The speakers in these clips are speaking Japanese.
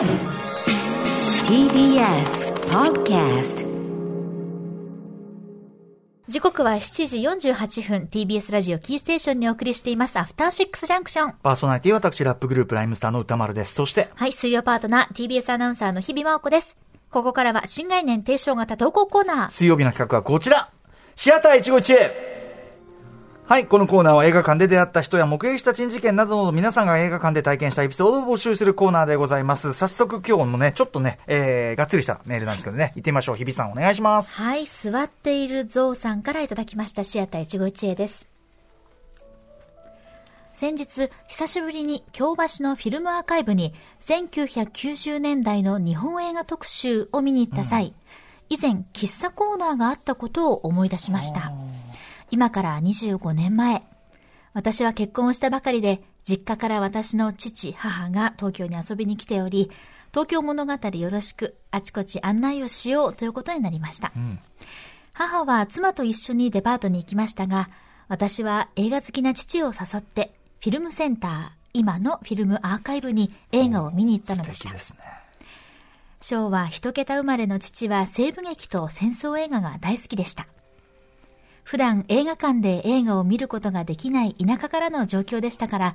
TBS Podcast 時刻は7時48分 TBS ラジオキーステーションにお送りしていますアフターシックスジャンクションパーソナリティは私、ラップグループライムスターの歌丸です。そして、はい水曜パートナー TBS アナウンサーの日々真央子です。ここからは新概念提唱型投稿コーナー。水曜日の企画はこちら。シアター一期一会はい、このコーナーは映画館で出会った人や目撃した珍事件などの皆さんが映画館で体験したエピソードを募集するコーナーでございます。早速今日のね、ちょっとね、えー、がっつりしたメールなんですけどね、行ってみましょう。日比さんお願いします。はい座っているゾウさんからいただきましたシアター一期一会です先日、久しぶりに京橋のフィルムアーカイブに1990年代の日本映画特集を見に行った際、以前喫茶コーナーがあったことを思い出しました。今から25年前、私は結婚をしたばかりで、実家から私の父、母が東京に遊びに来ており、東京物語よろしく、あちこち案内をしようということになりました。母は妻と一緒にデパートに行きましたが、私は映画好きな父を誘って、フィルムセンター、今のフィルムアーカイブに映画を見に行ったのでした。昭和一桁生まれの父は西部劇と戦争映画が大好きでした。普段映画館で映画を見ることができない田舎からの状況でしたから、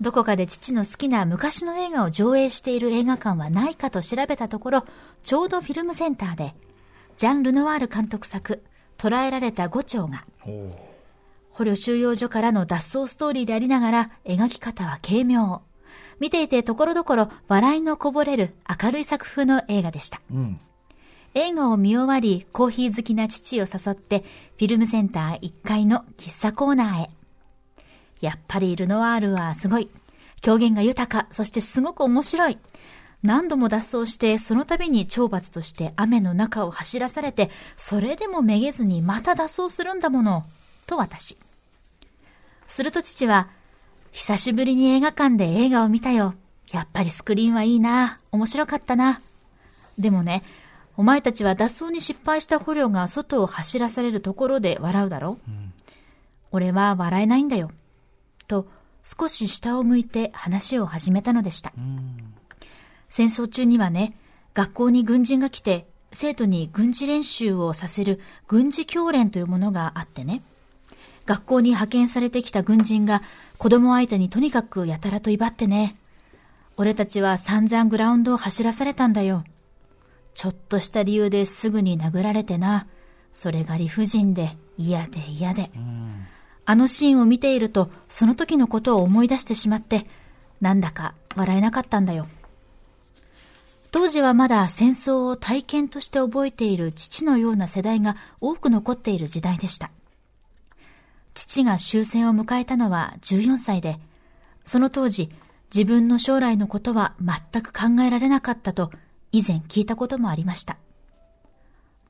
どこかで父の好きな昔の映画を上映している映画館はないかと調べたところ、ちょうどフィルムセンターで、ジャン・ルノワール監督作、捕らえられた五丁が、捕虜収容所からの脱走ストーリーでありながら、描き方は軽妙。見ていてところどころ笑いのこぼれる明るい作風の映画でした。うん。映画を見終わり、コーヒー好きな父を誘って、フィルムセンター1階の喫茶コーナーへ。やっぱりルノワールはすごい。表現が豊か、そしてすごく面白い。何度も脱走して、その度に懲罰として雨の中を走らされて、それでもめげずにまた脱走するんだもの。と私。すると父は、久しぶりに映画館で映画を見たよ。やっぱりスクリーンはいいな。面白かったな。でもね、お前たちは脱走に失敗した捕虜が外を走らされるところで笑うだろ、俺は笑えないんだよ。と、少し下を向いて話を始めたのでした。戦争中にはね、学校に軍人が来て、生徒に軍事練習をさせる軍事教練というものがあってね。学校に派遣されてきた軍人が子供相手にとにかくやたらと威張ってね。俺たちは散々グラウンドを走らされたんだよ。ちょっとした理由ですぐに殴られてな。それが理不尽で嫌で嫌で。あのシーンを見ていると、その時のことを思い出してしまって、なんだか笑えなかったんだよ。当時はまだ戦争を体験として覚えている父のような世代が多く残っている時代でした。父が終戦を迎えたのは14歳で、その当時、自分の将来のことは全く考えられなかったと以前聞いたこともありました。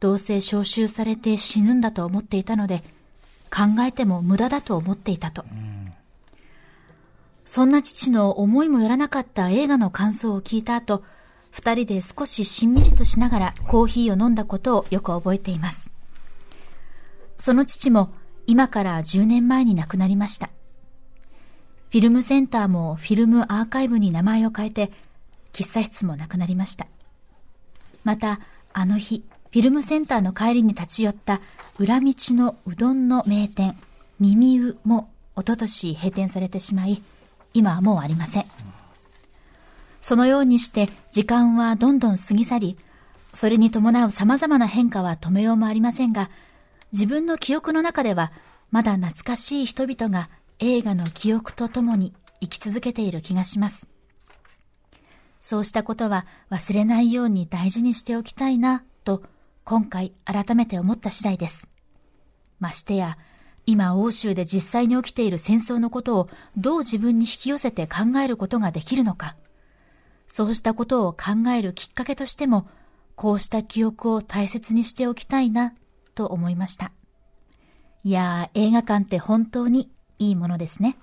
どうせ召集されて死ぬんだと思っていたので、考えても無駄だと思っていたと。そんな父の思いもよらなかった映画の感想を聞いた後、二人で少ししんみりとしながらコーヒーを飲んだことをよく覚えています。その父も今から10年前に亡くなりました。フィルムセンターもフィルムアーカイブに名前を変えて、喫茶室もなくなりました。また、あの日、フィルムセンターの帰りに立ち寄った裏道のうどんの名店、耳うも一昨年閉店されてしまい、今はもうありません。そのようにして時間はどんどん過ぎ去り、それに伴う様々な変化は止めようもありませんが、自分の記憶の中では、まだ懐かしい人々が映画の記憶とともに生き続けている気がします。そうしたことは忘れないように大事にしておきたいな、と今回改めて思った次第です。ましてや、今欧州で実際に起きている戦争のことをどう自分に引き寄せて考えることができるのか。そうしたことを考えるきっかけとしても、こうした記憶を大切にしておきたいな、と思いました。いやー、映画館って本当にいいものですね。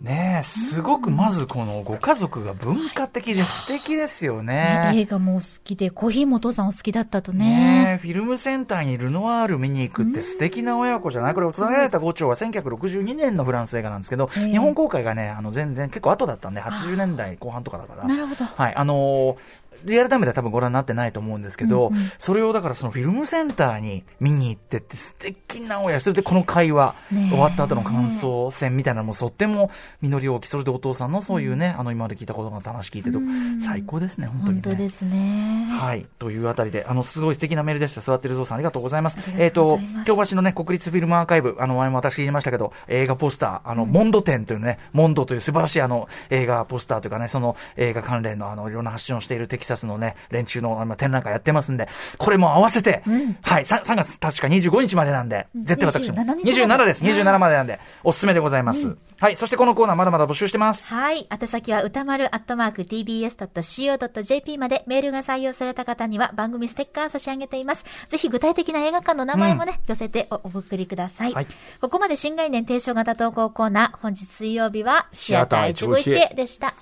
ねえ、すごくまずこのご家族が文化的で素敵ですよね。ね映画も好きで、コーヒーもお父さんお好きだったとねね。えフィルムセンターにルノワール見に行くって素敵な親子じゃない？これ、つなげられた五丁は1962年のフランス映画なんですけど、ええ日本公開がね、あの全然結構後だったんで、80年代後半とかだから。なるほど。はい、あのーリアルタイムでは多分ご覧になってないと思うんですけど、うんうんそれをだからそのフィルムセンターに見に行ってって素敵な親、それでこの会話、終わった後の感想戦みたいなのもとっても実り大きい、それでお父さんのそういうね、あの今まで聞いたことが話聞いてと、うん最高ですね、本当にね。本当ですね。はい。というあたりで、あの、すごい素敵なメールでした。座ってるぞうさん、ありがとうございます。あえっ、とりがと京橋のね、国立フィルムアーカイブ、あの、前も私言いましたけど、映画ポスター、あの、モンド展というね、モンドという素晴らしいあの、映画ポスターというかね、その映画関連のあの、いろんな発信をしているテキサスのね、連中の、まあ、展覧会やってますんで、これも合わせて、うんはい、3, 3月確か25日までなんで、絶対私も。27日まで27です。27までなんで、おすすめでございます。はい。そしてこのコーナーまだまだ募集してます。はい。宛先は歌丸アットマーク tbs.co.jp までメールが採用された方には番組ステッカー差し上げています。ぜひ具体的な映画館の名前もね、寄せておお送りください。はいここまで新概念提唱型投稿コーナー、本日水曜日はシアター一期一会でした。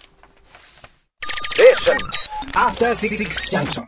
After Six Junction.